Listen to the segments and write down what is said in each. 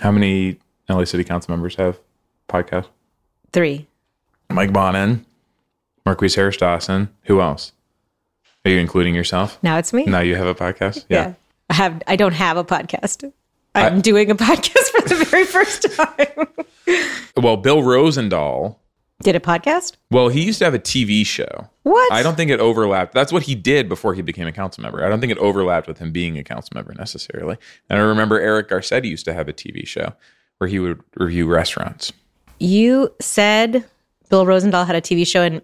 How many LA City Council members have podcasts? Three. Mike Bonin, Marqueece Harris Dawson. Who else? Are you including yourself? Now it's me. Now you have a podcast? yeah. I have. I don't have a podcast. I'm doing a podcast for the very first time. Well, Bill Rosendahl, Did a podcast? well, he used to have a TV show. What? I don't think it overlapped. That's what he did before he became a council member. I don't think it overlapped with him being a council member necessarily. And I remember Eric Garcetti used to have a TV show where he would review restaurants. You said Bill Rosendahl had a TV show, and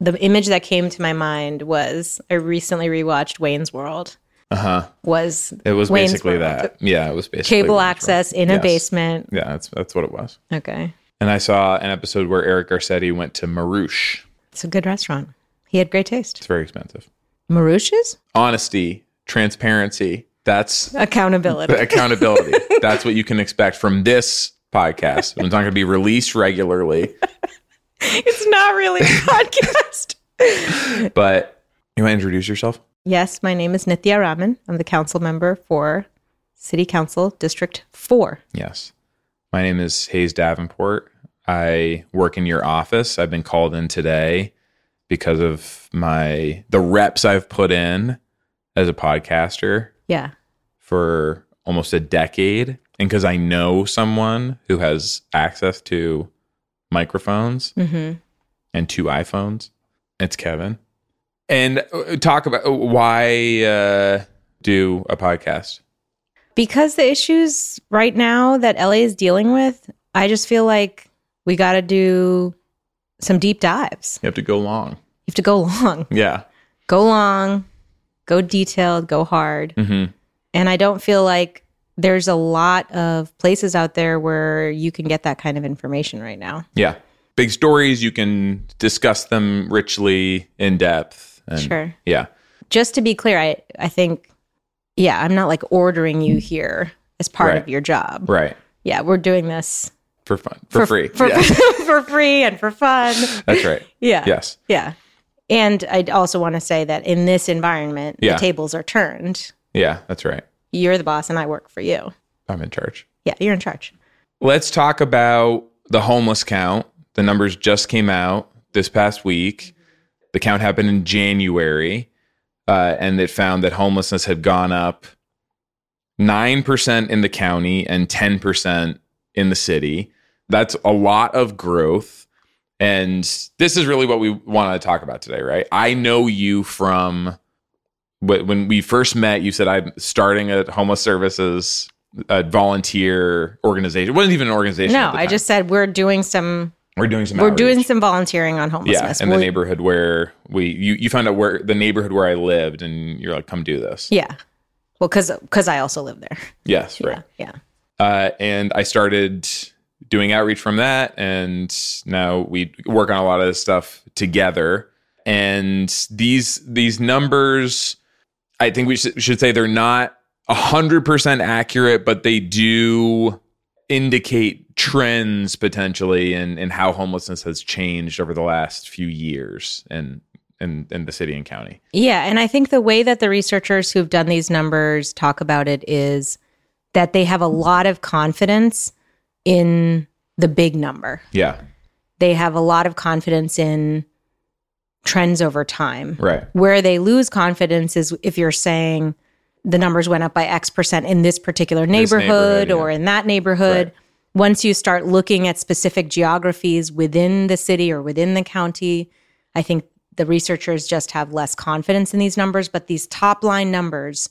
the image that came to my mind was I recently rewatched Wayne's World. Uh huh. Was It was Wayne's basically World. that. Yeah, it was basically cable Wayne's access World. in a basement? Yeah, that's that's what it was. Okay, And I saw an episode where Eric Garcetti went to Marouche. it's a good restaurant. He had great taste. It's very expensive. Marouches Honesty, transparency. That's accountability. accountability. That's what you can expect from this podcast. It's not going to be released regularly, it's not really a podcast. but you want to introduce yourself? Yes, my name is Nithya Raman. I'm the council member for City Council District 4. Yes. My name is Hayes Davenport. I work in your office. I've been called in today because of my the reps I've put in as a podcaster Yeah. for almost a decade and because I know someone who has access to microphones Mm-hmm. and two iPhones. It's Kevin. And uh, talk about why uh, do a podcast? Because the issues right now that LA is dealing with, I just feel like we got to do some deep dives. You have to go long. You have to go long, Yeah. go long, go detailed, go hard. hmm And I don't feel like there's a lot of places out there where you can get that kind of information right now. Yeah. Big stories, you can discuss them richly in depth. And Sure. Yeah. Just to be clear, I, I think, yeah, I'm not like ordering you here as part Right. of your job. Right. Yeah, we're doing this For fun. For, free. for, yeah. for free and for fun. That's right. Yeah. Yes. Yeah. And I also want to say that in this environment, Yeah. the tables are turned. Yeah, that's right. You're the boss and I work for you. I'm in charge. Yeah, you're in charge. Let's talk about the homeless count. The numbers just came out this past week. The count happened in January, uh, and it found that homelessness had gone up 9% in the county and 10% in the city. That's a lot of growth. And this is really what we want to talk about today, right? I know you from when we first met, you said I'm starting a homeless services a volunteer organization. It wasn't even an organization. No, I just said we're doing some we're doing some we're outreach. doing some volunteering on yeah homelessness. in the neighborhood where we you you found out where the neighborhood where I lived and you're like come do this. Yeah. Well, because because I also live there. Yes, right. Yeah. Uh, and I started doing outreach from that, and now we work on a lot of this stuff together. And these these numbers, I think we should, should say they're not hundred percent accurate, but they do indicate trends potentially in, in how homelessness has changed over the last few years in in, in the city and county. Yeah, and I think the way that the researchers who've done these numbers talk about it is that they have a lot of confidence in the big number. Yeah. They have a lot of confidence in trends over time. Right. Where they lose confidence is if you're saying the numbers went up by X percent in this particular neighborhood, neighborhood, yeah. or in that neighborhood. Right. Once you start looking at specific geographies within the city or within the county, I think the researchers just have less confidence in these numbers. But these top line numbers,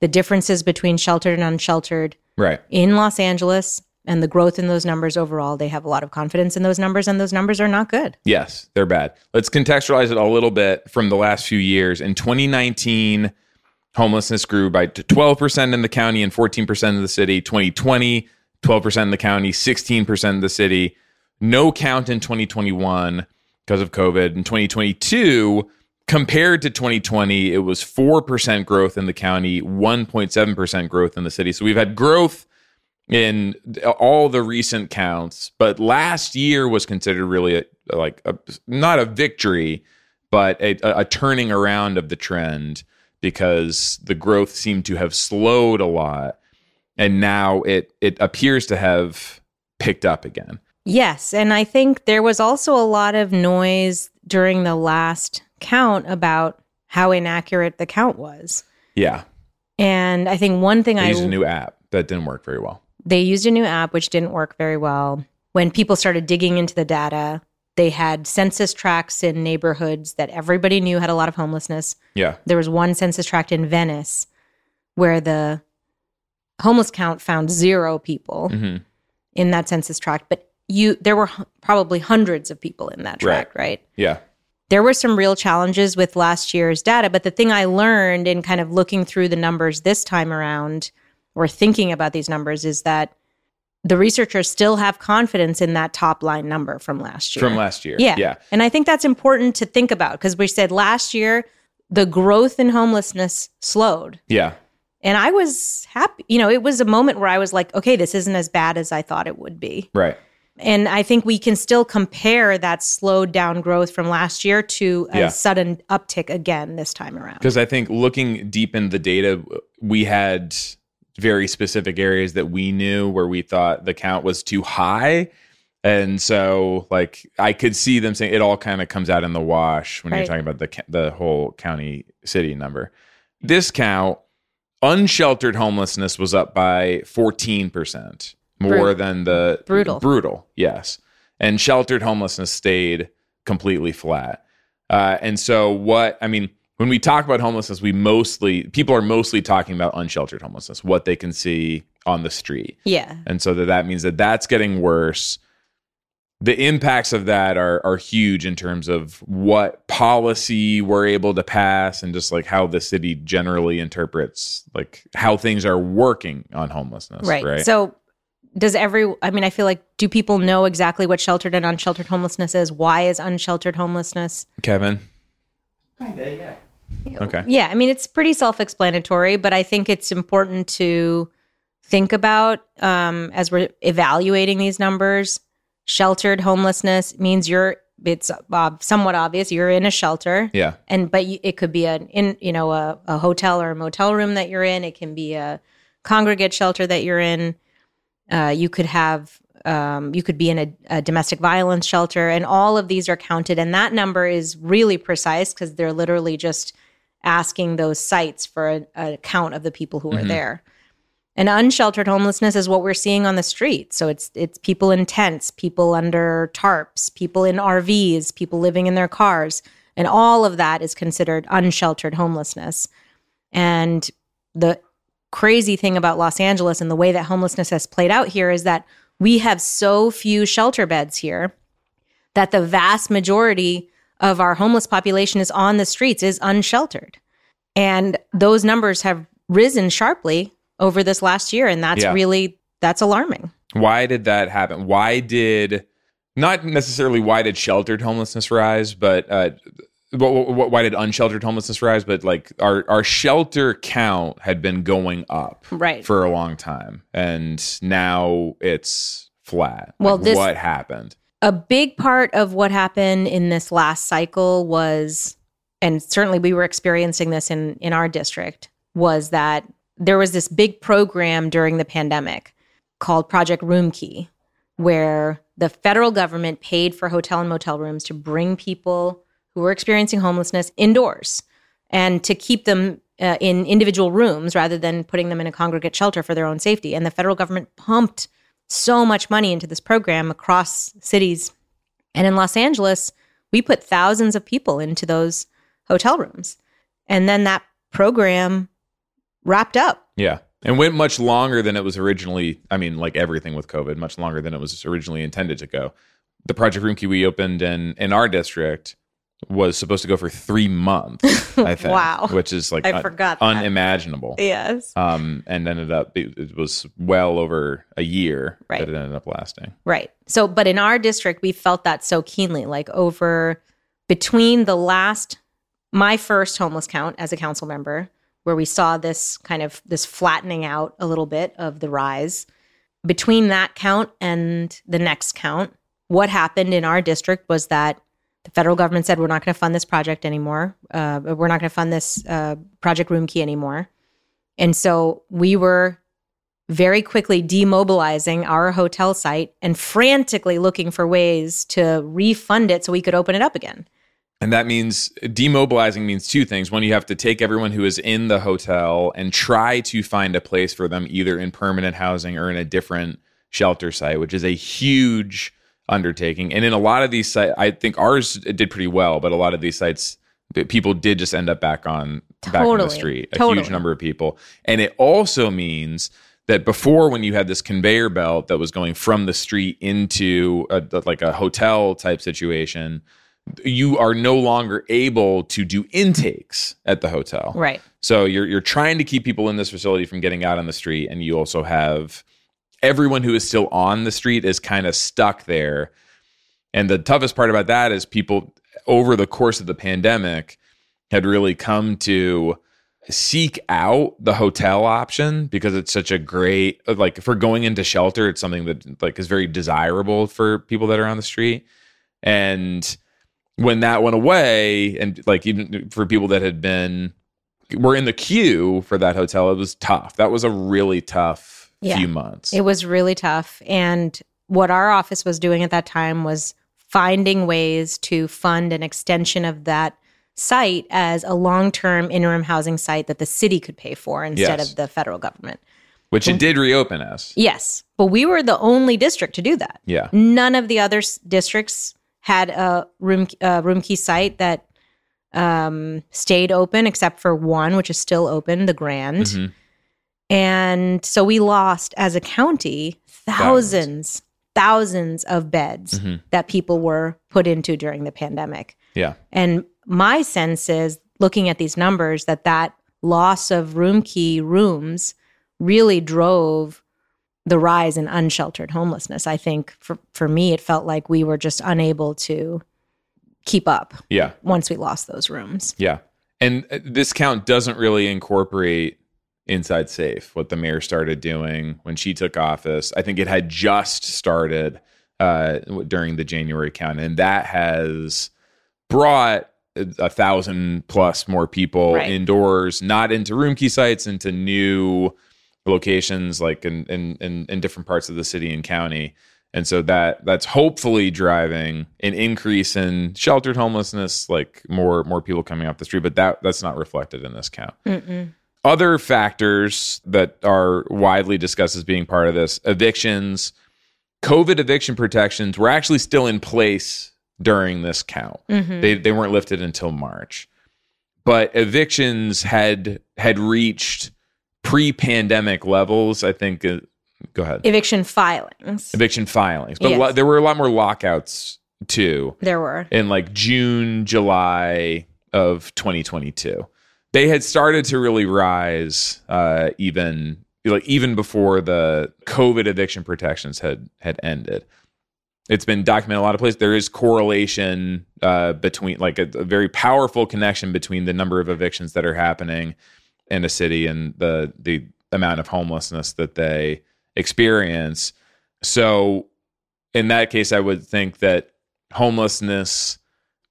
the differences between sheltered and unsheltered Right. in Los Angeles and the growth in those numbers overall, they have a lot of confidence in those numbers, and those numbers are not good. Yes, they're bad. Let's contextualize it a little bit from the last few years. In 2019, homelessness grew by 12% in the county and 14% in the city. 2020, 12% in the county, 16% in the city. No count in 2021 because of COVID. In 2022, compared to 2020, it was 4% growth in the county, 1.7% growth in the city. So we've had growth in all the recent counts, but last year was considered really a, like a, not a victory, but a, a turning around of the trend because the growth seemed to have slowed a lot. and now it it appears to have picked up again. Yes. And I think there was also a lot of noise during the last count about how inaccurate the count was. Yeah. And I think one thing I used a new app that didn't work very well. They used a new app which didn't work very well. When people started digging into the data, they had census tracts in neighborhoods that everybody knew had a lot of homelessness. Yeah. There was one census tract in Venice where the homeless count found zero people hmm in that census tract, but you there were hu- probably hundreds of people in that Right. tract, right? Yeah. There were some real challenges with last year's data, but the thing I learned in kind of looking through the numbers this time around or thinking about these numbers is that the researchers still have confidence in that top line number from last year. From last year. Yeah. Yeah. And I think that's important to think about because we said last year the growth in homelessness slowed. Yeah. And I was happy. You know, it was a moment where I was like, okay, this isn't as bad as I thought it would be. Right. And I think we can still compare that slowed down growth from last year to a Yeah. sudden uptick again this time around. Because I think looking deep in the data, we had very specific areas that we knew where we thought the count was too high. And so, like, I could see them saying it all kind of comes out in the wash when you're talking about the the whole county city number. This count, unsheltered homelessness was up by 14%, more Brutal. than the Brutal. Brutal, yes. And sheltered homelessness stayed completely flat. Uh, and so, what I mean, when we talk about homelessness, we mostly people are mostly talking about unsheltered homelessness, what they can see on the street, Yeah. and so that that means that that's getting worse. The impacts of that are are huge in terms of what policy we're able to pass, and just like how the city generally interprets like how things are working on homelessness. Right. Right. So does every I mean I feel like do people know exactly what sheltered and unsheltered homelessness is? Why is unsheltered homelessness? Kevin. Kinda, yeah. Okay. Yeah, I mean it's pretty self-explanatory, but I think it's important to think about um, as we're evaluating these numbers. Sheltered homelessness means you're it's uh, somewhat obvious you're in a shelter Yeah. and but you, it could be an in you know a, a hotel or a motel room that you're in it can be a congregate shelter that you're in uh, you could have um, you could be in a, a domestic violence shelter and all of these are counted and that number is really precise because they're literally just asking those sites for a, a count of the people who are mm-hmm. there and unsheltered homelessness is what we're seeing on the street. So it's it's people in tents, people under tarps, people in RVs, people living in their cars, and all of that is considered unsheltered homelessness. And the crazy thing about Los Angeles and the way that homelessness has played out here is that we have so few shelter beds here that the vast majority of our homeless population is on the streets is unsheltered. And those numbers have risen sharply over this last year and that's Yeah. really that's alarming. Why did that happen? Why did not necessarily why did sheltered homelessness rise, but uh, wh- wh- why did unsheltered homelessness rise? But like our our shelter count had been going up Right. for a long time, and now it's flat. Well, Like, this- what happened? A big part of what happened in this last cycle was and certainly we were experiencing this in in our district was that there was this big program during the pandemic called Project Roomkey where the federal government paid for hotel and motel rooms to bring people who were experiencing homelessness indoors and to keep them uh, in individual rooms rather than putting them in a congregate shelter for their own safety. And the federal government pumped so much money into this program across cities. And in Los Angeles, we put thousands of people into those hotel rooms. And then that program wrapped up. Yeah. And went much longer than it was originally. I mean, like everything with COVID, much longer than it was originally intended to go. The Project Roomkey we opened in in our district was supposed to go for three months. I think. Wow. Which is like I un- forgot that. unimaginable. Yes. Um, and ended up it, it was well over a year Right. that it ended up lasting. Right. So, but in our district, we felt that so keenly. Like over between the last, my first homeless count as a council member, where we saw this kind of this flattening out a little bit of the rise, between that count and the next count, what happened in our district was that the federal government said we're not going to fund this project anymore. Uh, we're not going to fund this uh, project Roomkey anymore, and so we were very quickly demobilizing our hotel site and frantically looking for ways to refund it so we could open it up again. And that means demobilizing means two things. One, you have to take everyone who is in the hotel and try to find a place for them either in permanent housing or in a different shelter site, which is a huge undertaking. And in a lot of these sites, I think ours did pretty well, but a lot of these sites, people did just end up back on back on the street. A Totally. huge number of people. And it also means that before when you had this conveyor belt that was going from the street into a, like a hotel type situation you are no longer able to do intakes at the hotel Right. so you're you're trying to keep people in this facility from getting out on the street, and you also have everyone who is still on the street is kind of stuck there. And the toughest part about that is people over the course of the pandemic had really come to seek out the hotel option because it's such a great uh, like for going into shelter it's something that like is very desirable for people that are on the street and when that went away and like even for people that had been were in the queue for that hotel it was tough that was a really tough Yeah. few months It was really tough. And what our office was doing at that time was finding ways to fund an extension of that site as a long term interim housing site that the city could pay for instead Yes. of the federal government. which it did reopen as Yes. But we were the only district to do that. yeah None of the other s- districts had a room uh, room key site that um, stayed open, except for one, which is still open, the Grand. Mhm. And so we lost as a county thousands, thousands of beds Mhm. that people were put into during the pandemic. yeah And my sense is looking at these numbers that that loss of room key rooms really drove the rise in unsheltered homelessness. I think for, for me, it felt like we were just unable to keep up yeah once we lost those rooms. Yeah. And uh, this count doesn't really incorporate Inside Safe, what the mayor started doing when she took office. I think it had just started uh, during the January count, and that has brought a thousand plus more people Right. indoors, not into room key sites, into new locations like in, in in in different parts of the city and county. And so that that's hopefully driving an increase in sheltered homelessness, like more more people coming off the street. But that that's not reflected in this count. Mm-mm. Other factors that are widely discussed as being part of this evictions, COVID eviction protections were actually still in place during this count. Mhm. They they weren't lifted until March. But evictions had had reached pre-pandemic levels. I think. Uh, go ahead. Eviction filings. Eviction filings, but Yes. lo- there were a lot more lockouts too There were. in like June, July of 2022. They had started to really rise, uh, even like even before the COVID eviction protections had had ended. It's been documented a lot of places. There is correlation uh, between like a, a very powerful connection between the number of evictions that are happening in a city and the the amount of homelessness that they experience. So in that case, I would think that homelessness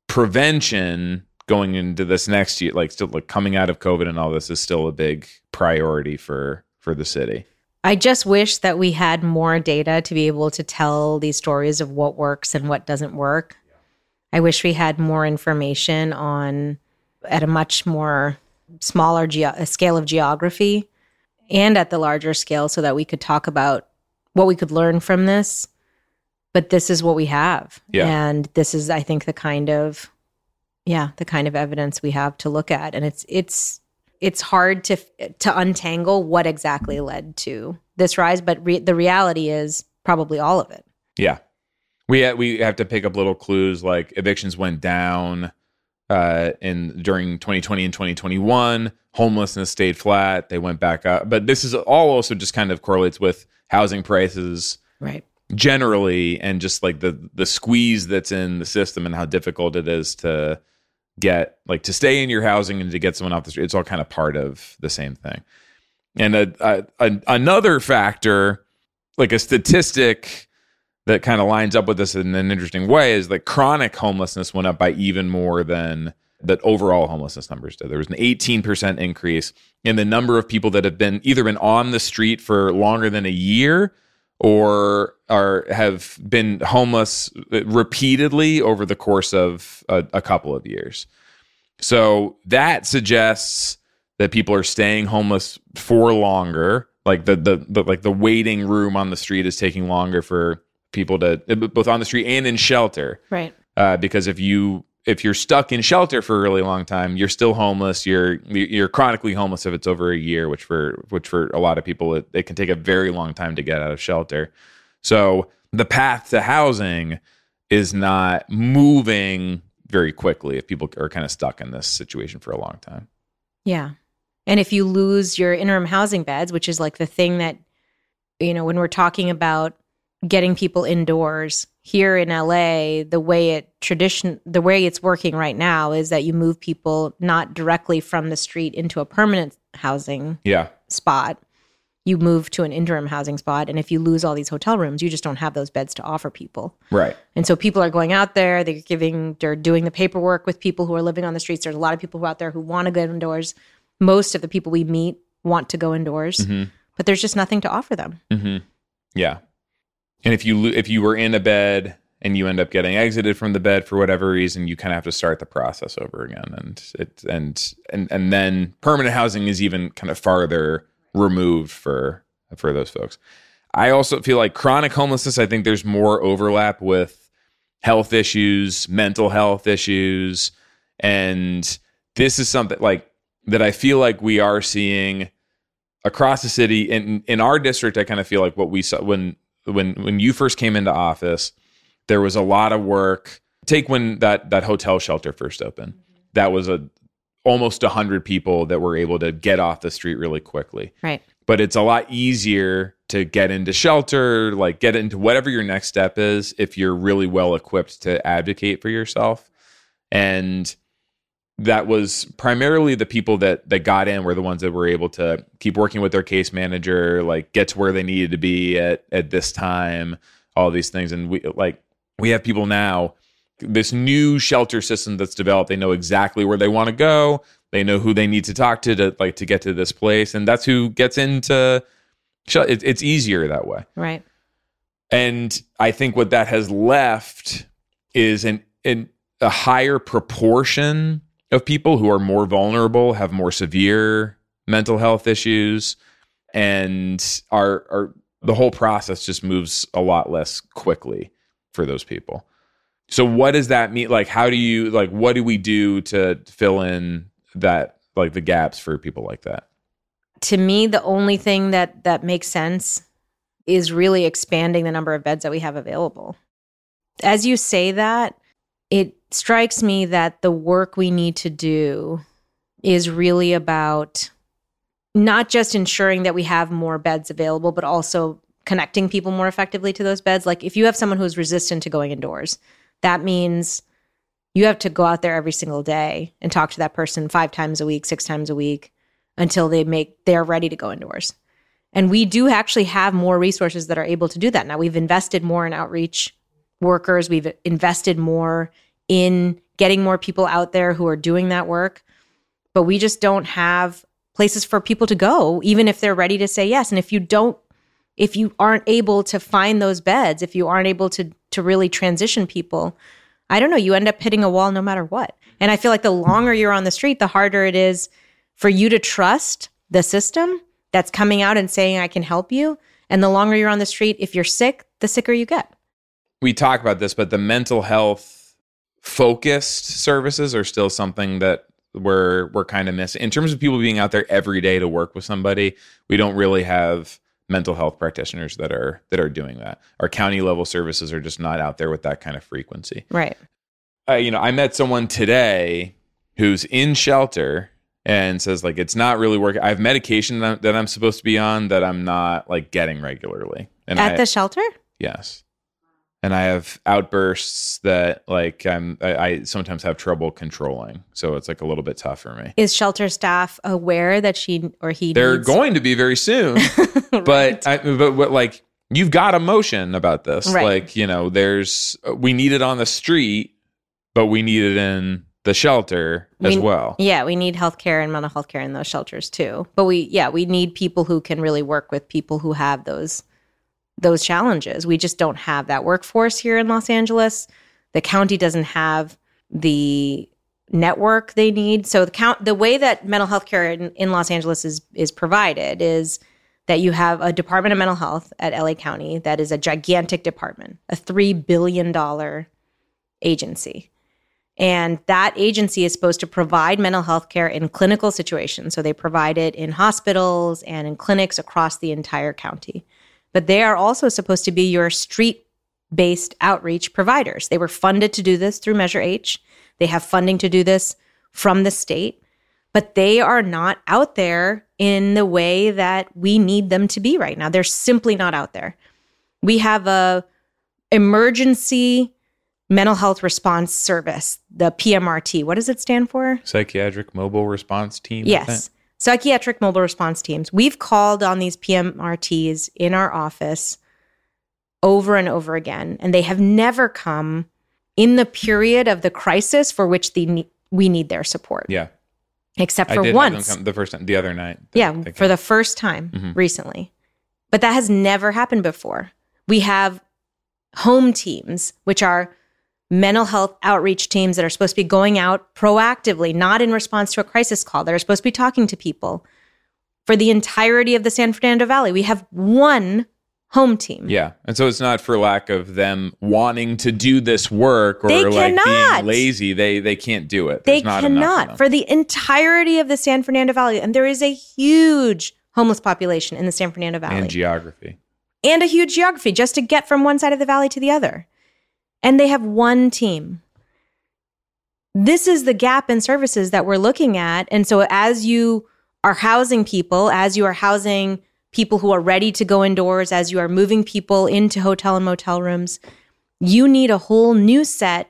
prevention going into this next year, like still like coming out of COVID and all this, is still a big priority for for the city. I just wish that we had more data to be able to tell these stories of what works and what doesn't work. I wish we had more information on at a much more smaller a scale of geography and at the larger scale so that we could talk about what we could learn from this. But this is what we have. Yeah. And this is I think the kind of yeah, the kind of evidence we have to look at. And it's it's it's hard to to untangle what exactly led to this rise but re- the reality is probably all of it. Yeah, we ha- we have to pick up little clues like evictions went down uh, in during 2020 and 2021. Homelessness stayed flat; they went back up. But this is all also just kind of correlates with housing prices right. generally and just like the the squeeze that's in the system and how difficult it is to get like to stay in your housing and to get someone off the street it's all kind of part of the same thing and a, a, a, another factor like a statistic that kind of lines up with this in an interesting way is that chronic homelessness went up by even more than that overall homelessness numbers did. There was an 18% increase in the number of people that have been either been on the street for longer than a year or are have been homeless repeatedly over the course of a, a couple of years. So that suggests that people are staying homeless for longer. Like the, the the like the waiting room on the street is taking longer for people to both on the street and in shelter. Right. Uh, because if you if you're stuck in shelter for a really long time, you're still homeless. You're you're chronically homeless if it's over a year, which for which for a lot of people it, it can take a very long time to get out of shelter. So the path to housing is not moving very quickly if people are kind of stuck in this situation for a long time. Yeah. And if you lose your interim housing beds, which is like the thing that, you know, when we're talking about getting people indoors here in LA, the way it tradition, the way it's working right now is that you move people not directly from the street into a permanent housing Yeah. spot. You move to an interim housing spot. And if you lose all these hotel rooms, you just don't have those beds to offer people. Right. And so people are going out there, they're giving, they're doing the paperwork with people who are living on the streets. There's a lot of people who out there who want to go indoors. Most of the people we meet want to go indoors, Mhm. but there's just nothing to offer them. hmm Yeah. And if you if you were in a bed and you end up getting exited from the bed for whatever reason, you kind of have to start the process over again, and it and and and then permanent housing is even kind of farther removed for for those folks. I also feel like chronic homelessness. I think there's more overlap with health issues, mental health issues, and this is something like that. I feel like we are seeing across the city in in our district i kind of feel like what we saw when when when you first came into office there was a lot of work. Take when that that hotel shelter first opened. Mm-hmm. That was a almost 100 people that were able to get off the street really quickly. Right. but it's a lot easier to get into shelter like get into whatever your next step is if you're really well equipped to advocate for yourself. And that was primarily the people that that got in were the ones that were able to keep working with their case manager like get to where they needed to be at at this time all these things. And we like we have people now this new shelter system that's developed they know exactly where they want to go. They know who they need to talk to to like to get to this place. And that's who gets into it, it's easier that way. Right. and I think what that has left is an, an a higher proportion of people who are more vulnerable, have more severe mental health issues, and are are the whole process just moves a lot less quickly for those people. So what does that mean? Like how do you like what do we do to fill in that like the gaps for people like that? To me, the only thing that that makes sense is really expanding the number of beds that we have available. As you say that, it strikes me that the work we need to do is really about not just ensuring that we have more beds available, but also connecting people more effectively to those beds. Like if you have someone who's resistant to going indoors, that means you have to go out there every single day and talk to that person five times a week, six times a week until they make they're ready to go indoors. And we do actually have more resources that are able to do that. Now we've invested more in outreach workers, we've invested more in getting more people out there who are doing that work, but we just don't have places for people to go even if they're ready to say yes. And if you don't if you aren't able to find those beds, if you aren't able to to really transition people, I don't know, you end up hitting a wall no matter what. And I feel like the longer you're on the street, the harder it is for you to trust the system that's coming out and saying I can help you. And the longer you're on the street, if you're sick, the sicker you get. We talk about this, but the mental health focused services are still something that we're we're kind of missing in terms of people being out there every day to work with somebody. We don't really have mental health practitioners that are that are doing that. Our county level services are just not out there with that kind of frequency. Right. Uh, you know, I met someone today who's in shelter and says like it's not really working. I have medication that I'm, that I'm supposed to be on that I'm not like getting regularly. And At I, the shelter? Yes. And I have outbursts that like I'm I, I sometimes have trouble controlling. So it's like a little bit tough for me. Is shelter staff aware that she or he They're needs- going to be very soon. but I, but what like you've got emotion about this. Right. Like, you know, there's we need it on the street, but we need it in the shelter as well. Yeah, we need healthcare and mental health care in those shelters too. But we yeah, we need people who can really work with people who have those those challenges. We just don't have that workforce here in Los Angeles. The county doesn't have the network they need. So the count the way that mental health care in, in Los Angeles is is provided is that you have a Department of Mental Health at LA County that is a gigantic department, a 3 billion dollar agency. And that agency is supposed to provide mental health care in clinical situations. So they provide it in hospitals and in clinics across the entire county. But they are also supposed to be your street based outreach providers. They were funded to do this through Measure H. They have funding to do this from the state, but they are not out there in the way that we need them to be right now. They're simply not out there. We have a emergency mental health response service, the PMRT. What does it stand for? Psychiatric mobile response team. Yes. Psychiatric mobile response teams. We've called on these PMRTs in our office over and over again, and they have never come in the period of the crisis for which the we need their support, Yeah. except I for did have once. them come the first time the other night. Yeah, for the first time Mhm. recently. But that has never happened before. We have home teams, which are mental health outreach teams that are supposed to be going out proactively, not in response to a crisis call, that are supposed to be talking to people. For the entirety of the San Fernando Valley, we have one home team. Yeah. And so it's not for lack of them wanting to do this work or They like cannot. being lazy. They they can't do it. They There's not cannot for the entirety of the San Fernando Valley. And there is a huge homeless population in the San Fernando Valley. and geography. and a huge geography just to get from one side of the valley to the other. And they have one team. This is the gap in services that we're looking at. And so, as you are housing people, as you are housing people who are ready to go indoors, as you are moving people into hotel and motel rooms, you need a whole new set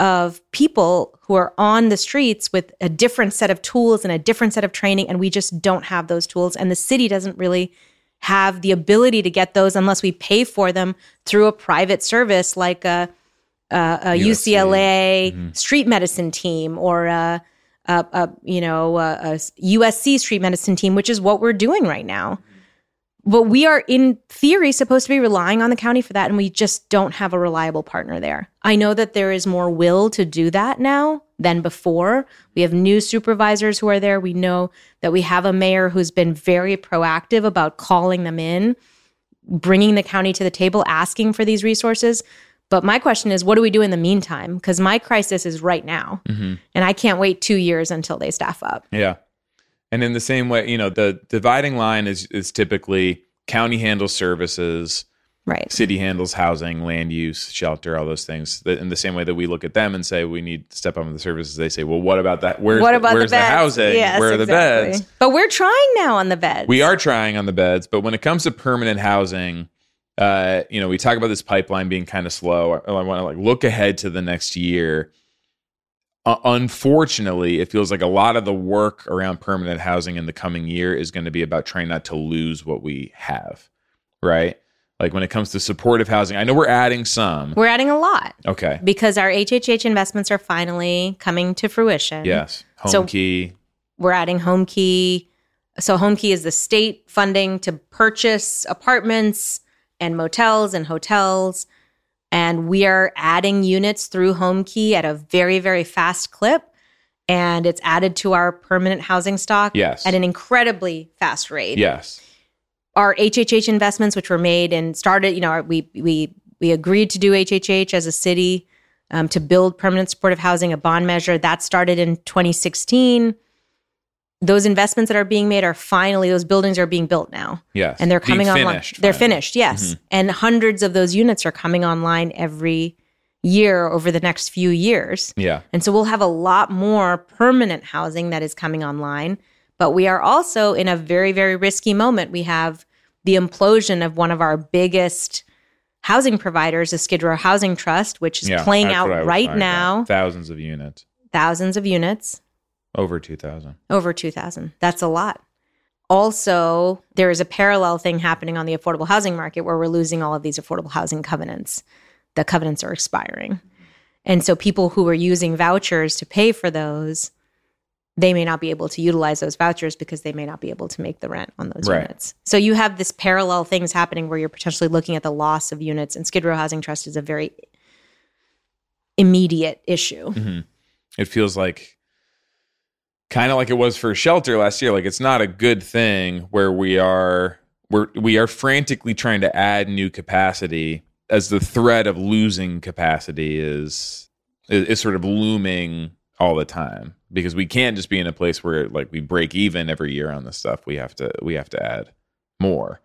of people who are on the streets with a different set of tools and a different set of training. And we just don't have those tools. And the city doesn't really have the ability to get those unless we pay for them through a private service like a, a, a. UCLA mm-hmm. street medicine team or a, a, a you know a USC street medicine team, which is what we're doing right now. But we are, in theory, supposed to be relying on the county for that, and we just don't have a reliable partner there. I know that there is more will to do that now than before. We have new supervisors who are there. We know that we have a mayor who's been very proactive about calling them in, bringing the county to the table, asking for these resources. But my question is, what do we do in the meantime? Because my crisis is right now, mm-hmm. and I can't wait two years until they staff up. Yeah. And in the same way, you know, the dividing line is is typically county handles services, Right. city handles housing, land use, shelter, all those things. In the same way that we look at them and say we need to step up on the services, they say, well, what about that? Where's what the, about where's the beds? housing? Yes, Where are the exactly. beds? But we're trying now on the beds. We are trying on the beds, but when it comes to permanent housing, uh, you know, we talk about this pipeline being kind of slow. I, I want to like look ahead to the next year. Uh, unfortunately, it feels like a lot of the work around permanent housing in the coming year is going to be about trying not to lose what we have, right? Like when it comes to supportive housing, I know we're adding some. We're adding a lot Okay. because our HHH investments are finally coming to fruition. Yes. Home So- key. We're adding Homekey. So Homekey is the state funding to purchase apartments and motels and hotels. And we are adding units through Homekey at a very, very fast clip. And it's added to our permanent housing stock Yes. at an incredibly fast rate. Yes. Our HHH investments, which were made and started, you know, our- we we we agreed to do HHH as a city um, to build permanent supportive housing, a bond measure that started in 2016. Those investments that are being made are finally those buildings are being built now, Yes. and they're coming online. finished They're finally. Mm-hmm. finished, yes, and hundreds of those units are coming online every year over the next few years. Yeah. And so we'll have a lot more permanent housing that is coming online. But we are also in a very, very risky moment. We have the implosion of one of our biggest housing providers, the Skid Row Housing Trust, which is Yeah. playing that's what I out right now, about. Thousands of units. thousands of units, Over 2,000. over 2,000. That's a lot. Also, there is a parallel thing happening on the affordable housing market where we're losing all of these affordable housing covenants. The covenants are expiring. And so people who are using vouchers to pay for those, they may not be able to utilize those vouchers because they may not be able to make the rent on those Right. units. So you have this parallel things happening where you're potentially looking at the loss of units and Skid Row Housing Trust is a very immediate issue. Mm-hmm. It feels like kind of like it was for shelter last year. Like it's not a good thing where we are we're we are frantically trying to add new capacity as the threat of losing capacity is is, is sort of looming all the time because we can't just be in a place where like we break even every year on this stuff. We have to we have to add more.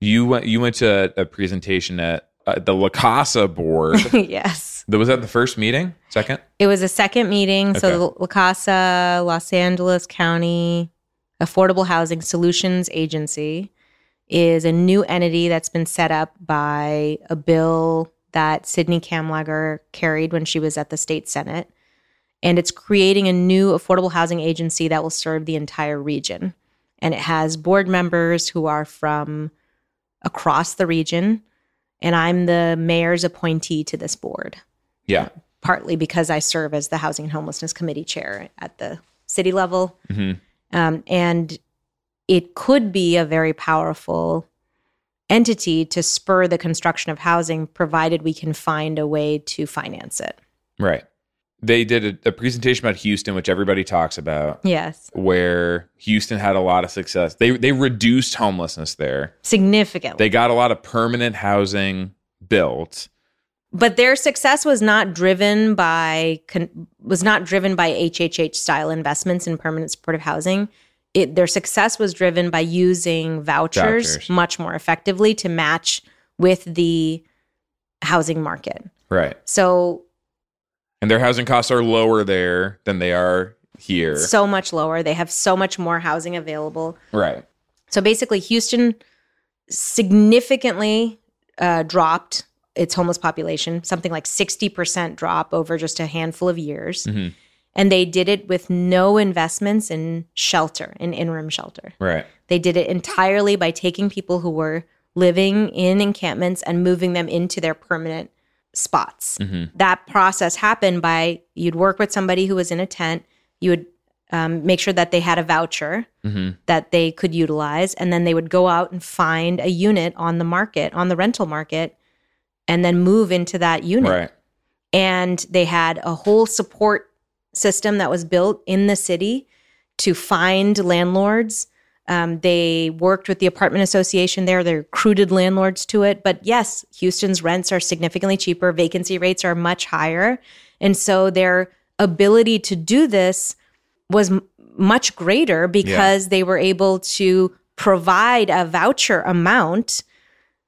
You went you went to a, a presentation at uh, the La Casa board. yes. was that the first meeting? Second? It was a second meeting. Okay. So the La Casa, Los Angeles County Affordable Housing Solutions Agency is a new entity that's been set up by a bill that Sydney Kamlager carried when she was at the state senate. And it's creating a new affordable housing agency that will serve the entire region. And it has board members who are from across the region. And I'm the mayor's appointee to this board Yeah. partly because I serve as the Housing and Homelessness Committee chair at the city level. Mhm. Um, and it could be a very powerful entity to spur the construction of housing, provided we can find a way to finance it. Right. They did a, a presentation about Houston, which everybody talks about, Yes, where Houston had a lot of success. They they reduced homelessness there. significantly. They got a lot of permanent housing built. but their success was not driven by con- was not driven by HHH style investments in permanent supportive housing. It, their success was driven by using vouchers, Vouchers. much more effectively to match with the housing market. Right. So And their housing costs are lower there than they are here. so much lower. They have so much more housing available. right. So basically, Houston significantly uh, dropped its homeless population, something like 60% drop over just a handful of years. Mhm. And they did it with no investments in shelter, in interim shelter. Right. They did it entirely by taking people who were living in encampments and moving them into their permanent spots. Mhm. That process happened by you'd work with somebody who was in a tent, you would um, make sure that they had a voucher hmm that they could utilize, and then they would go out and find a unit on the market, on the rental market, and then move into that unit Right. and they had a whole support system that was built in the city to find landlords. Um, they worked with the apartment association there. They recruited landlords to it. But yes, Houston's rents are significantly cheaper. Vacancy rates are much higher. And so their ability to do this was m- much greater because they were able to provide a voucher amount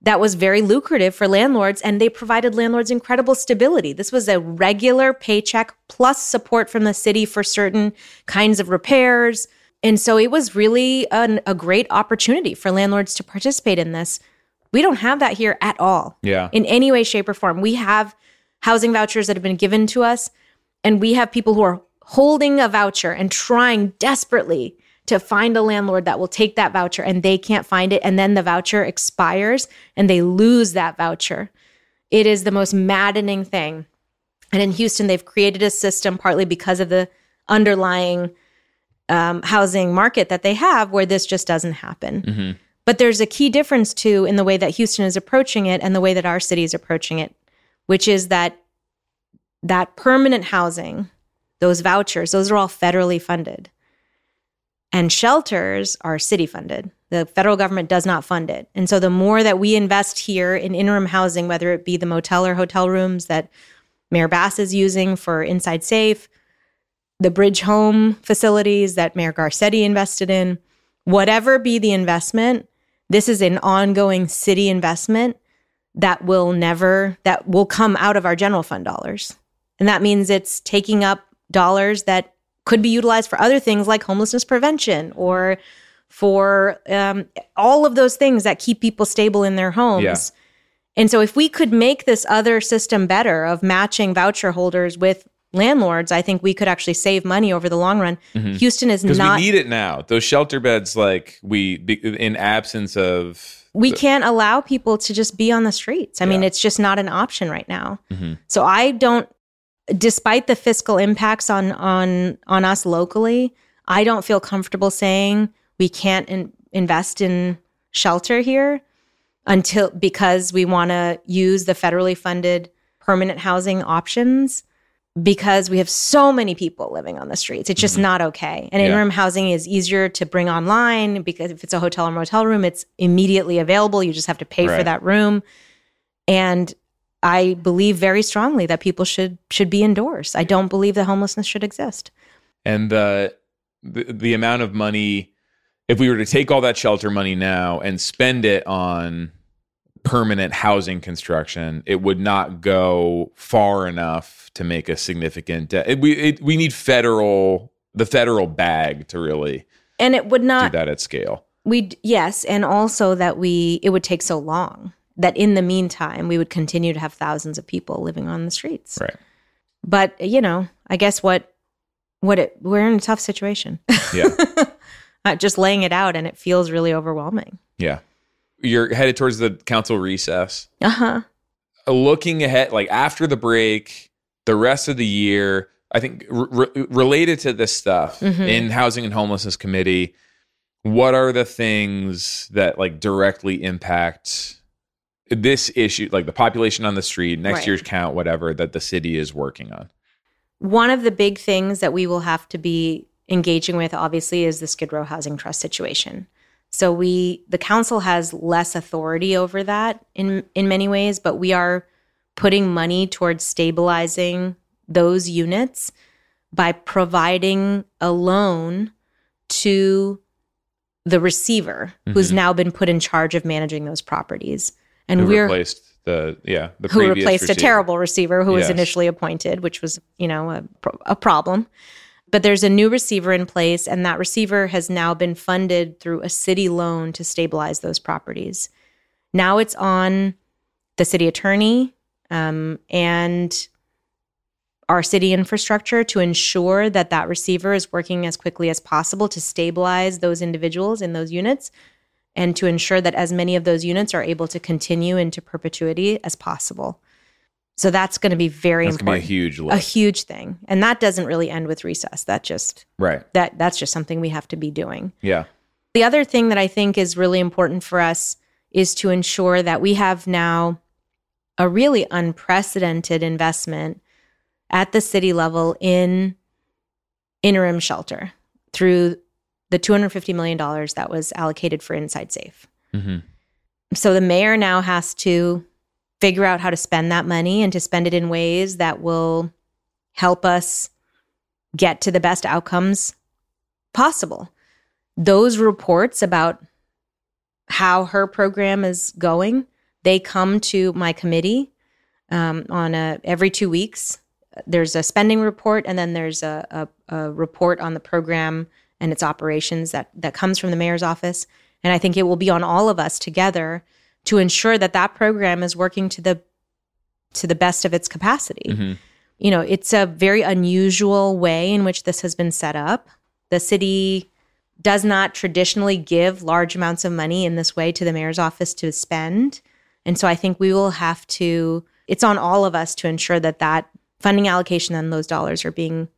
that was very lucrative for landlords and they provided landlords incredible stability. This was a regular paycheck plus support from the city for certain kinds of repairs. And so it was really an, a great opportunity for landlords to participate in this. We don't have that here at all Yeah. in any way, shape, or form. We have housing vouchers that have been given to us, and we have people who are holding a voucher and trying desperately to find a landlord that will take that voucher and they can't find it. And then the voucher expires and they lose that voucher. It is the most maddening thing. And in Houston, they've created a system partly because of the underlying um, housing market that they have where this just doesn't happen. hmm But there's a key difference too in the way that Houston is approaching it and the way that our city is approaching it, which is that that permanent housing, those vouchers, those are all federally funded. And shelters are city funded. The federal government does not fund it. And so the more that we invest here in interim housing, whether it be the motel or hotel rooms that Mayor Bass is using for Inside Safe, the bridge home facilities that Mayor Garcetti invested in, whatever be the investment, this is an ongoing city investment that will never that will come out of our general fund dollars. And that means it's taking up dollars that could be utilized for other things like homelessness prevention or for um, all of those things that keep people stable in their homes. Yeah. And so, if we could make this other system better of matching voucher holders with landlords, I think we could actually save money over the long run. Houston is not. we need it now. Those shelter beds, like we, in absence of we can't allow people to just be on the streets. I mean, it's just not an option right now. Mhm. So I don't despite the fiscal impacts on on on us locally, I don't feel comfortable saying we can't in, invest in shelter here until because we want to use the federally funded permanent housing options because we have so many people living on the streets. It's just mm-hmm. not okay. And yeah. interim housing is easier to bring online because if it's a hotel or motel room, it's immediately available. You just have to pay right. for that room. And I believe very strongly that people should should be indoors. I don't believe that homelessness should exist. And the the, the amount of money if we were to take all that shelter money now and spend it on permanent housing construction, it would not go far enough to make a significant. De- it, we it, we need federal the federal bag to really and it would not do that at scale. We yes, and also that we it would take so long that in the meantime we would continue to have thousands of people living on the streets. Right. But you know, I guess what what it we're in a tough situation. Yeah. Uh, just laying it out and it feels really overwhelming. Yeah you're headed towards the council recess. Uh-huh. Looking ahead, like after the break, the rest of the year, I think re- related to this stuff mm-hmm. in Housing and Homelessness Committee, what are the things that like directly impact this issue, like the population on the street, next right. year's count, whatever, that the city is working on? One of the big things that we will have to be engaging with, obviously, is the Skid Row Housing Trust situation. So we the council has less authority over that in in many ways, but we are putting money towards stabilizing those units by providing a loan to the receiver mm-hmm. who's now been put in charge of managing those properties. And who we're replaced the yeah the who replaced receiver. a terrible receiver who yes. was initially appointed, which was you know a, a problem. But there's a new receiver in place, and that receiver has now been funded through a city loan to stabilize those properties. Now it's on the city attorney um, and our city infrastructure to ensure that that receiver is working as quickly as possible to stabilize those individuals in those units and to ensure that as many of those units are able to continue into perpetuity as possible. So that's going to be very that's important. Be a huge lift. a huge thing, and that doesn't really end with recess. That just right. That that's just something we have to be doing. Yeah. The other thing that I think is really important for us is to ensure that we have now a really unprecedented investment at the city level in interim shelter through the $250 million that was allocated for Inside Safe. Mm-hmm. So the mayor now has to figure out how to spend that money and to spend it in ways that will help us get to the best outcomes possible. Those reports about how her program is going, they come to my committee um, on a every two weeks. There's a spending report, and then there's a, a, a report on the program and its operations that that comes from the mayor's office. And I think it will be on all of us together to ensure that that program is working to the to the best of its capacity. Mm-hmm. You know, it's a very unusual way in which this has been set up. The city does not traditionally give large amounts of money in this way to the mayor's office to spend. And so I think we will have to it's on all of us to ensure that that funding allocation and those dollars are being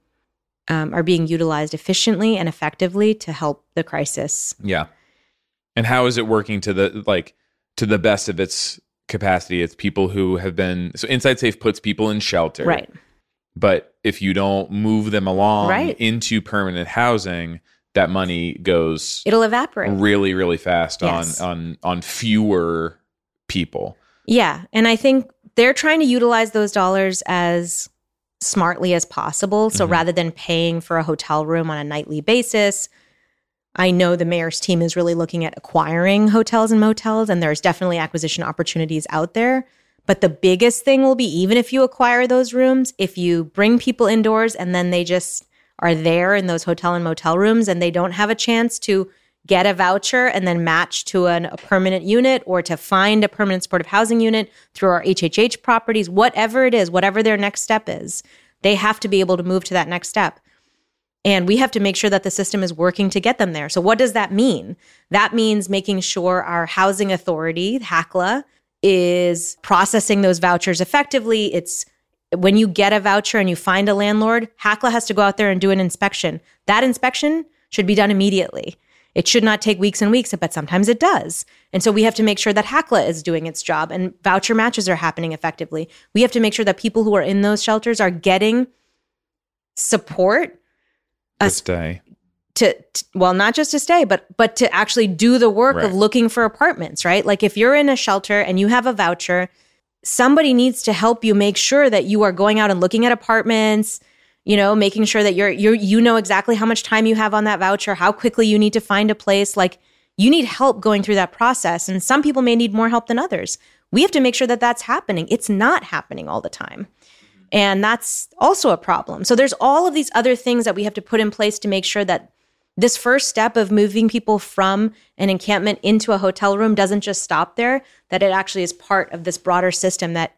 um, are being utilized efficiently and effectively to help the crisis. Yeah. And how is it working to the like to the best of its capacity. It's people who have been so Inside Safe puts people in shelter. Right. But if you don't move them along right. into permanent housing, that money goes it'll evaporate really, really fast yes. on on on fewer people. Yeah. And I think they're trying to utilize those dollars as smartly as possible. So mm-hmm. rather than paying for a hotel room on a nightly basis, I know the mayor's team is really looking at acquiring hotels and motels, and there's definitely acquisition opportunities out there. But the biggest thing will be even if you acquire those rooms, if you bring people indoors and then they just are there in those hotel and motel rooms and they don't have a chance to get a voucher and then match to an, a permanent unit or to find a permanent supportive housing unit through our HHH properties, whatever it is, whatever their next step is, they have to be able to move to that next step. And we have to make sure that the system is working to get them there. So, what does that mean? That means making sure our housing authority, HACLA, is processing those vouchers effectively. It's when you get a voucher and you find a landlord, HACLA has to go out there and do an inspection. That inspection should be done immediately. It should not take weeks and weeks, but sometimes it does. And so we have to make sure that HACLA is doing its job and voucher matches are happening effectively. We have to make sure that people who are in those shelters are getting support To stay. to, to well not just to stay but but to actually do the work Right. of looking for apartments right? Like if you're in a shelter and you have a voucher somebody needs to help you make sure that you are going out and looking at apartments you know making sure that you're you're you know exactly how much time you have on that voucher how quickly you need to find a place. Like you need help going through that process and some people may need more help than others. We have to make sure that that's happening. It's not happening all the time and that's also a problem. So there's all of these other things that we have to put in place to make sure that this first step of moving people from an encampment into a hotel room doesn't just stop there, that it actually is part of this broader system that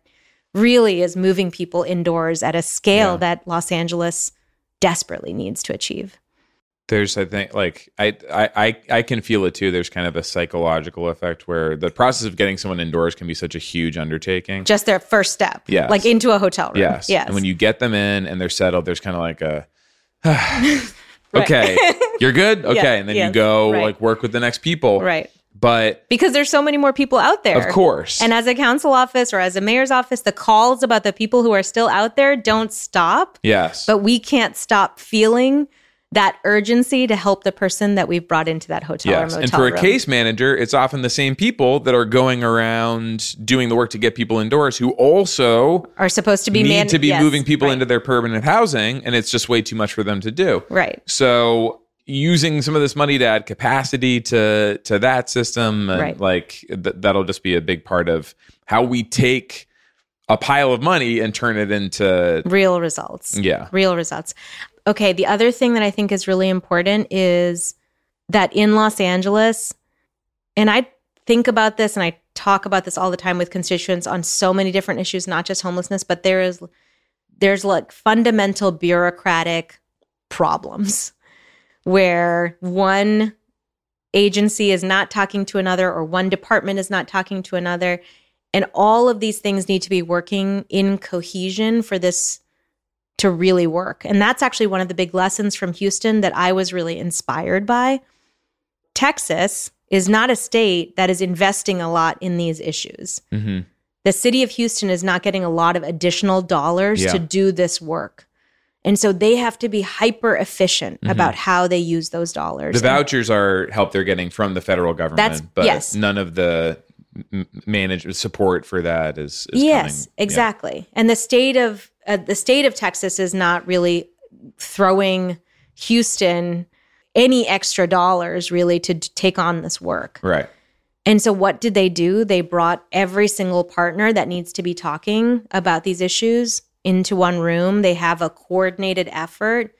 really is moving people indoors at a scale Yeah. that Los Angeles desperately needs to achieve. There's i think like I, I i i can feel it too there's kind of a psychological effect where the process of getting someone indoors can be such a huge undertaking Just their first step, yeah like into a hotel room. yes Yes. and when you get them in and they're settled there's kind of like a okay you're good okay Yeah, and then you go right. like work with the next people right. but Because there's so many more people out there. of course And as a council office or as a mayor's office, the calls about the people who are still out there don't stop. yes But we can't stop feeling that urgency to help the person that we've brought into that hotel Yes, or motel and for a case manager, it's often the same people that are going around doing the work to get people indoors who also are supposed to be need man- to be yes, moving people right, into their permanent housing, and it's just way too much for them to do. right. So using some of this money to add capacity to to that system, and Right. like th- that'll just be a big part of how we take a pile of money and turn it into Real results. yeah, Real results. Okay, the other thing that I think is really important is that in Los Angeles, and I think about this and I talk about this all the time with constituents on so many different issues, not just homelessness, but there is there's like fundamental bureaucratic problems where one agency is not talking to another or one department is not talking to another. And all of these things need to be working in cohesion for this to really work. And that's actually one of the big lessons from Houston that I was really inspired by. Texas is not a state that is investing a lot in these issues. hmm The city of Houston is not getting a lot of additional dollars Yeah. to do this work. And so they have to be hyper efficient about how they use those dollars. Mm-hmm. The vouchers are help they're getting from the federal government, That's- but yes. none of the m- managed support for that is, is yes coming. Yeah. exactly and the state of uh, the state of texas is not really throwing houston any extra dollars really to take on this work. Right. and so what did they do? They brought every single partner that needs to be talking about these issues into one room. They have a coordinated effort.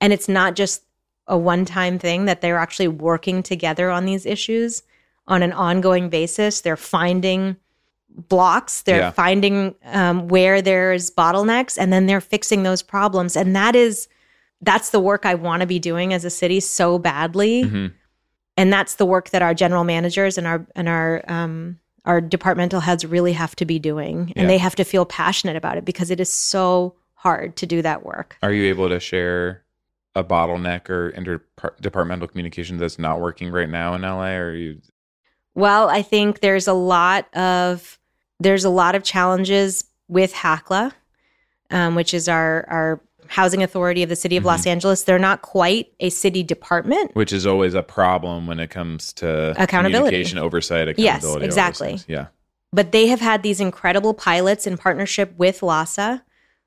And it's not just a one-time thing that they're actually working together on these issues on an ongoing basis. They're finding blocks they're Yeah. finding um, where there's bottlenecks and then they're fixing those problems and that is that's the work i want to be doing as a city so badly Mhm. and that's the work that our general managers and our and our um, our departmental heads really have to be doing and Yeah. they have to feel passionate about it because it is so hard to do that work Are you able to share a bottleneck or interdepartmental communication that's not working right now in LA? Or are you Well, I think there's a lot of there's a lot of challenges with HACLA, um, which is our our housing authority of the city of Mm-hmm. Los Angeles. They're not quite a city department. which is always a problem when it comes to Accountability. communication, oversight, accountability. Yes, exactly. Yeah. But they have had these incredible pilots in partnership with LAHSA,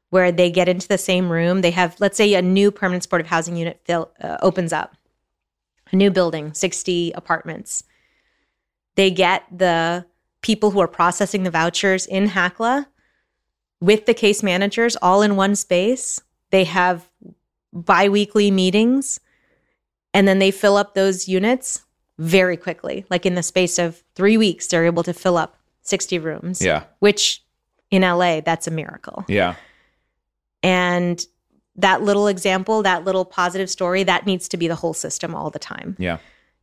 where they get into the same room. They have, let's say, a new permanent supportive housing unit fill, uh, opens up, a new building, 60 apartments. They get the people who are processing the vouchers in HACLA with the case managers all in one space. They have biweekly meetings and then they fill up those units very quickly. Like in the space of three weeks, they're able to fill up 60 rooms, Yeah. which in LA, that's a miracle. Yeah. And that little example, that little positive story, that needs to be the whole system all the time. Yeah.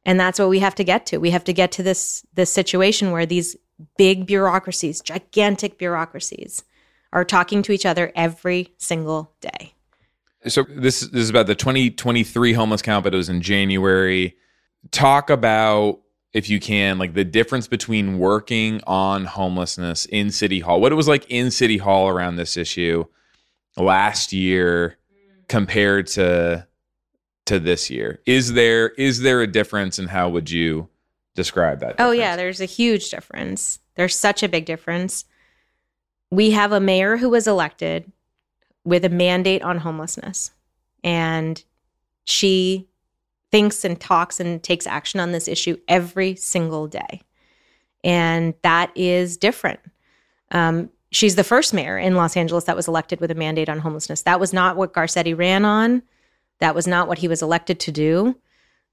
And that's what we have to get to. We have to get to this this situation where these big bureaucracies, gigantic bureaucracies are talking to each other every single day. So this, this is about the 2023 homeless count, but it was in January. Talk about if you can, like the difference between working on homelessness in City Hall, what it was like in City Hall around this issue last year compared to to this year. Is there is there a difference and how would you describe that? Oh yeah, there's a huge difference. There's such a big difference. We have a mayor who was elected with a mandate on homelessness. And she thinks and talks and takes action on this issue every single day. And that is different. Um, she's the first mayor in Los Angeles that was elected with a mandate on homelessness. That was not what Garcetti ran on. That was not what he was elected to do.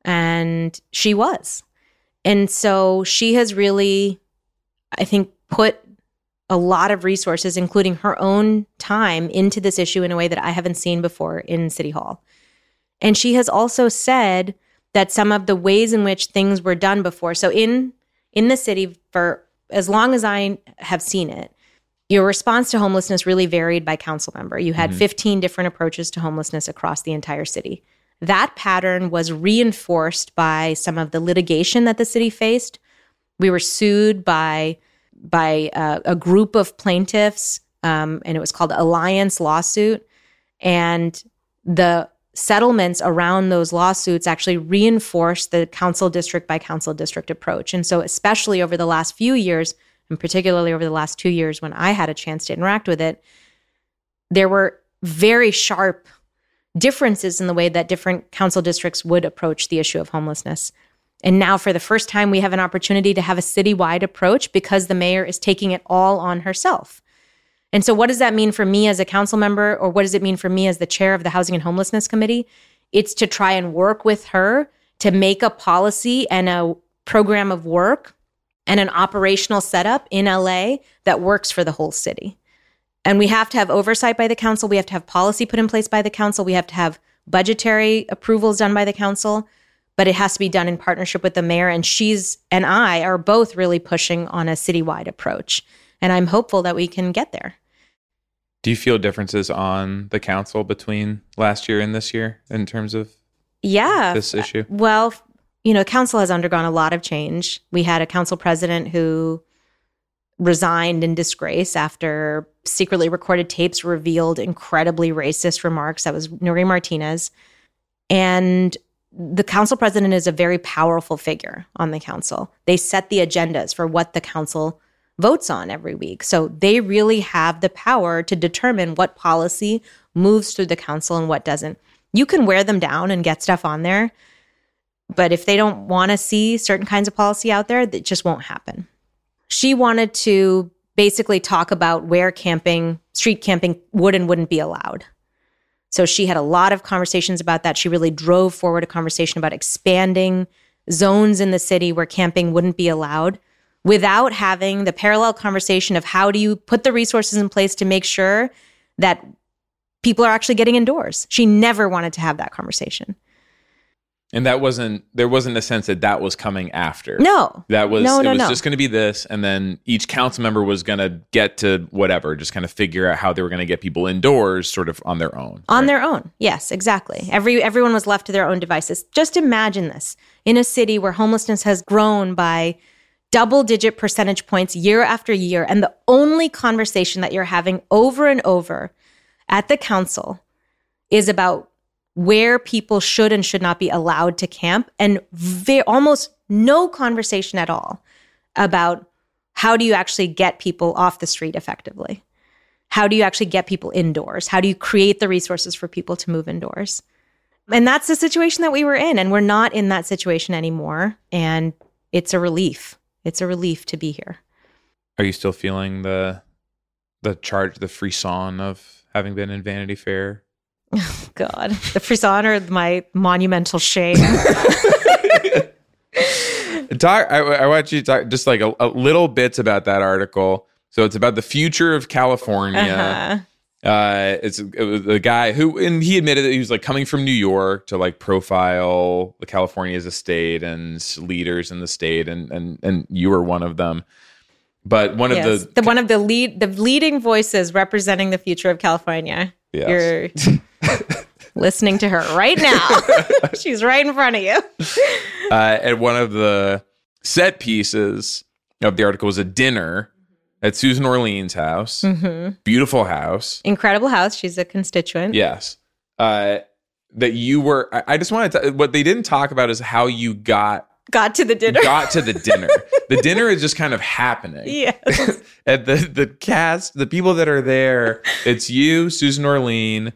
And she was. And so she has really, I think, put a lot of resources, including her own time, into this issue in a way that I haven't seen before in City Hall. And she has also said that some of the ways in which things were done before, so in in the city for as long as I have seen it, your response to homelessness really varied by council member. You had mm-hmm. 15 different approaches to homelessness across the entire city. That pattern was reinforced by some of the litigation that the city faced. We were sued by by uh, a group of plaintiffs, um, and it was called Alliance Lawsuit. And the settlements around those lawsuits actually reinforced the council district by council district approach. And so, especially over the last few years, and particularly over the last two years when I had a chance to interact with it, there were very sharp differences in the way that different council districts would approach the issue of homelessness. And now, for the first time, we have an opportunity to have a citywide approach because the mayor is taking it all on herself. And so, what does that mean for me as a council member, or what does it mean for me as the chair of the Housing and Homelessness Committee? It's to try and work with her to make a policy and a program of work and an operational setup in LA that works for the whole city. And we have to have oversight by the council. We have to have policy put in place by the council. We have to have budgetary approvals done by the council, but it has to be done in partnership with the mayor. And she's and I are both really pushing on a citywide approach. And I'm hopeful that we can get there. Do you feel differences on the council between last year and this year in terms of Yeah. this issue? Well, you know, council has undergone a lot of change. We had a council president who resigned in disgrace after secretly recorded tapes revealed incredibly racist remarks. That was Nury Martinez. And the council president is a very powerful figure on the council. They set the agendas for what the council votes on every week. So they really have the power to determine what policy moves through the council and what doesn't. You can wear them down and get stuff on there, but if they don't want to see certain kinds of policy out there, that just won't happen. She wanted to basically talk about where camping, street camping would and wouldn't be allowed. So she had a lot of conversations about that. She really drove forward a conversation about expanding zones in the city where camping wouldn't be allowed without having the parallel conversation of how do you put the resources in place to make sure that people are actually getting indoors. She never wanted to have that conversation. And that wasn't there wasn't a sense that that was coming after. No. That was No, it no, was no. just going to be this and then each council member was going to get to whatever, just kind of figure out how they were going to get people indoors sort of on their own. on right? their own yes exactly every everyone was left to their own devices just imagine this in a city where homelessness has grown by double digit percentage points year after year and the only conversation that you're having over and over at the council is about where people should and should not be allowed to camp and ve- almost no conversation at all about how do you actually get people off the street effectively how do you actually get people indoors? How do you create the resources for people to move indoors? And that's the situation that we were in. And we're not in that situation anymore. And it's a relief. It's a relief to be here. Are you still feeling the the charge the frisson of having been in Vanity Fair? God, the frisson or my monumental shame. Talk. I, I want you to talk just like a, a little bits about that article. So it's about the future of California. Uh-huh. Uh, it's it was a guy who, and he admitted that he was like coming from New York to like profile the California as a state and leaders in the state, and and and you were one of them. But one of Yes. the, the one of the lead the leading voices representing the future of California. Yes. Listening to her right now. She's right in front of you. uh, and one of the set pieces of the article was a dinner at Susan Orlean's house. Mm-hmm. Beautiful house. Incredible house. She's a constituent. Yes. Uh, that you were. I, I just wanted to. What they didn't talk about is how you got Got to the dinner. got to the dinner. the dinner is just kind of happening. yes. and the the cast, the people that are there, it's you, Susan Orlean,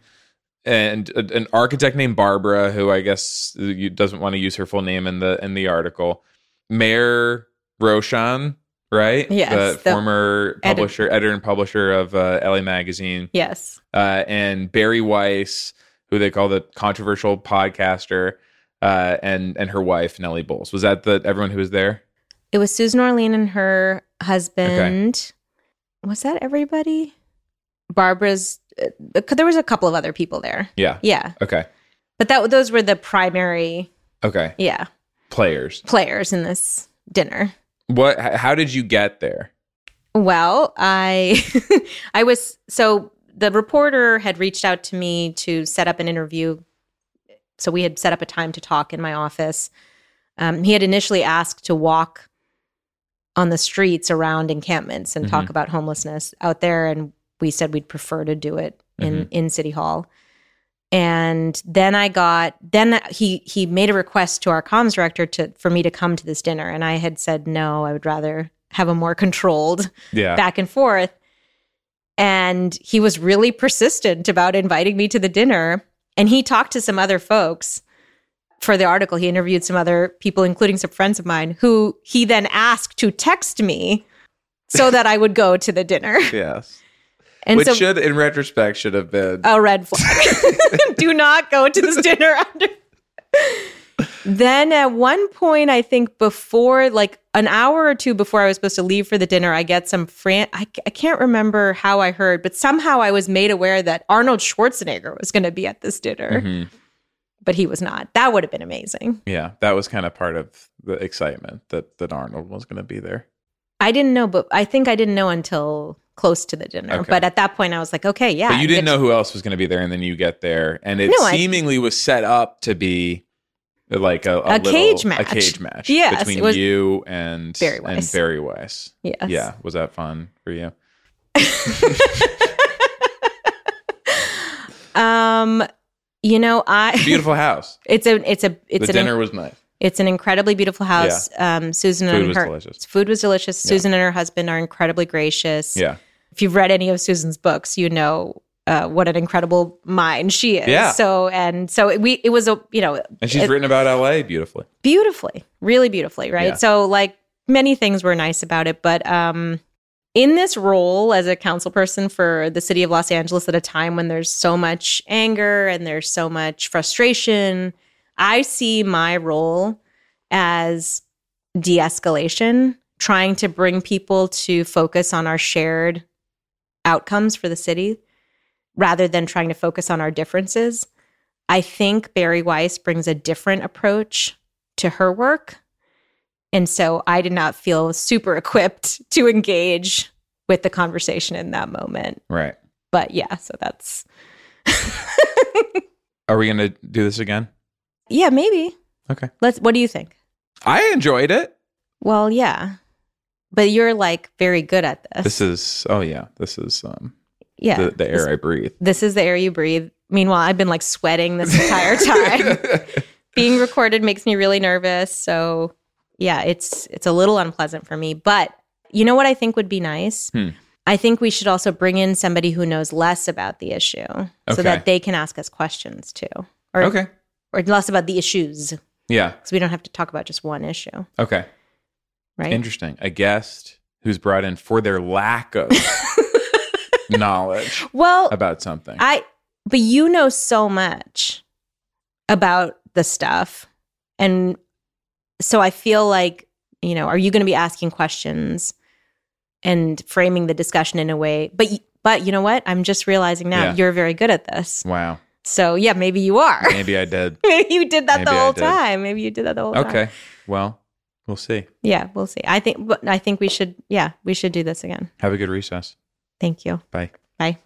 and an architect named Barbara, who I guess doesn't want to use her full name in the in the article. Maer Roshan, right? Yes, the, the former edit- publisher, editor, and publisher of uh, LA Magazine, Yes. uh, and Bari Weiss, who they call the controversial podcaster, uh, and and her wife Nellie Bowles. Was that the everyone who was there? It was Susan Orlean and her husband. Okay. Was that everybody? Barbara's. Uh, there was a couple of other people there. Yeah. Yeah, Okay. but that those were the primary, Okay. yeah, Players. players in this dinner. What? How did you get there? Well, I I was so the reporter had reached out to me to set up an interview. So we had set up a time to talk in my office. Um, he had initially asked to walk on the streets around encampments and talk about homelessness out there, and we said we'd prefer to do it in mm-hmm. in City Hall. And then I got then he he made a request to our comms director to for me to come to this dinner, and I had said no, I would rather have a more controlled Yeah. back and forth. And he was really persistent about inviting me to the dinner. And he talked to some other folks for the article. He interviewed some other people, including some friends of mine, who he then asked to text me so that I would go to the dinner. yes. And Which so, should, in retrospect, should have been. a red flag. Do not go to this dinner under. then at one point, I think before, like an hour or two before I was supposed to leave for the dinner, I get some fran. I, I can't remember how I heard, but somehow I was made aware that Arnold Schwarzenegger was going to be at this dinner, Mhm. but he was not. That would have been amazing. Yeah, that was kind of part of the excitement that that Arnold was going to be there. I didn't know, but I think I didn't know until close to the dinner. Okay. But at that point, I was like, okay, yeah. but you didn't know who else was going to be there, and then you get there, and it No, I- seemingly was set up to be like a, A little- cage match. a cage match Yes, between was- you and Bari and Weiss. Bari Weiss. Yes. Yeah, was that fun for you? Um, you know, I Beautiful house. it's a it's a it's the an dinner was nice. It's an incredibly beautiful house. Um, Susan Food and was her delicious. food was delicious. Susan and her husband are incredibly gracious. Yeah, If you've read any of Susan's books, you know uh, what an incredible mind she is. Yeah. So and so we it was a you know and she's it- written about L.A. beautifully. beautifully, really beautifully, right? Yeah. So like many things were nice about it, but um, in this role as a council person for the city of Los Angeles at a time when there's so much anger and there's so much frustration, I see my role as de escalation, trying to bring people to focus on our shared outcomes for the city rather than trying to focus on our differences. I think Bari Weiss brings a different approach to her work. And so I did not feel super equipped to engage with the conversation in that moment. Right. But yeah, so that's, Are we going to do this again? yeah, maybe. Okay. Let's, what do you think? I enjoyed it. Well, yeah. But you're like very good at this. This is oh yeah, this is um yeah. the, the air I breathe. This is the air you breathe. Meanwhile, I've been like sweating this entire time. Being recorded makes me really nervous. So yeah, it's it's a little unpleasant for me. But you know what I think would be nice? Hmm. I think we should also bring in somebody who knows less about the issue so that they can ask us questions too. Or okay. or less about the issues. Yeah. Because we don't have to talk about just one issue. Okay. Right. Interesting. A guest who's brought in for their lack of knowledge well, about something. I but you know so much about the stuff and so I feel like, you know, are you going to be asking questions and framing the discussion in a way but but you know what? I'm just realizing now Yeah. you're very good at this. wow. So, yeah, maybe you are. Maybe I did. maybe you did that Maybe the whole time. Maybe you did that the whole time. Okay. Well, We'll see. Yeah, we'll see. I think, I think we should. Yeah, we should do this again. Have a good recess. Thank you. Bye. Bye.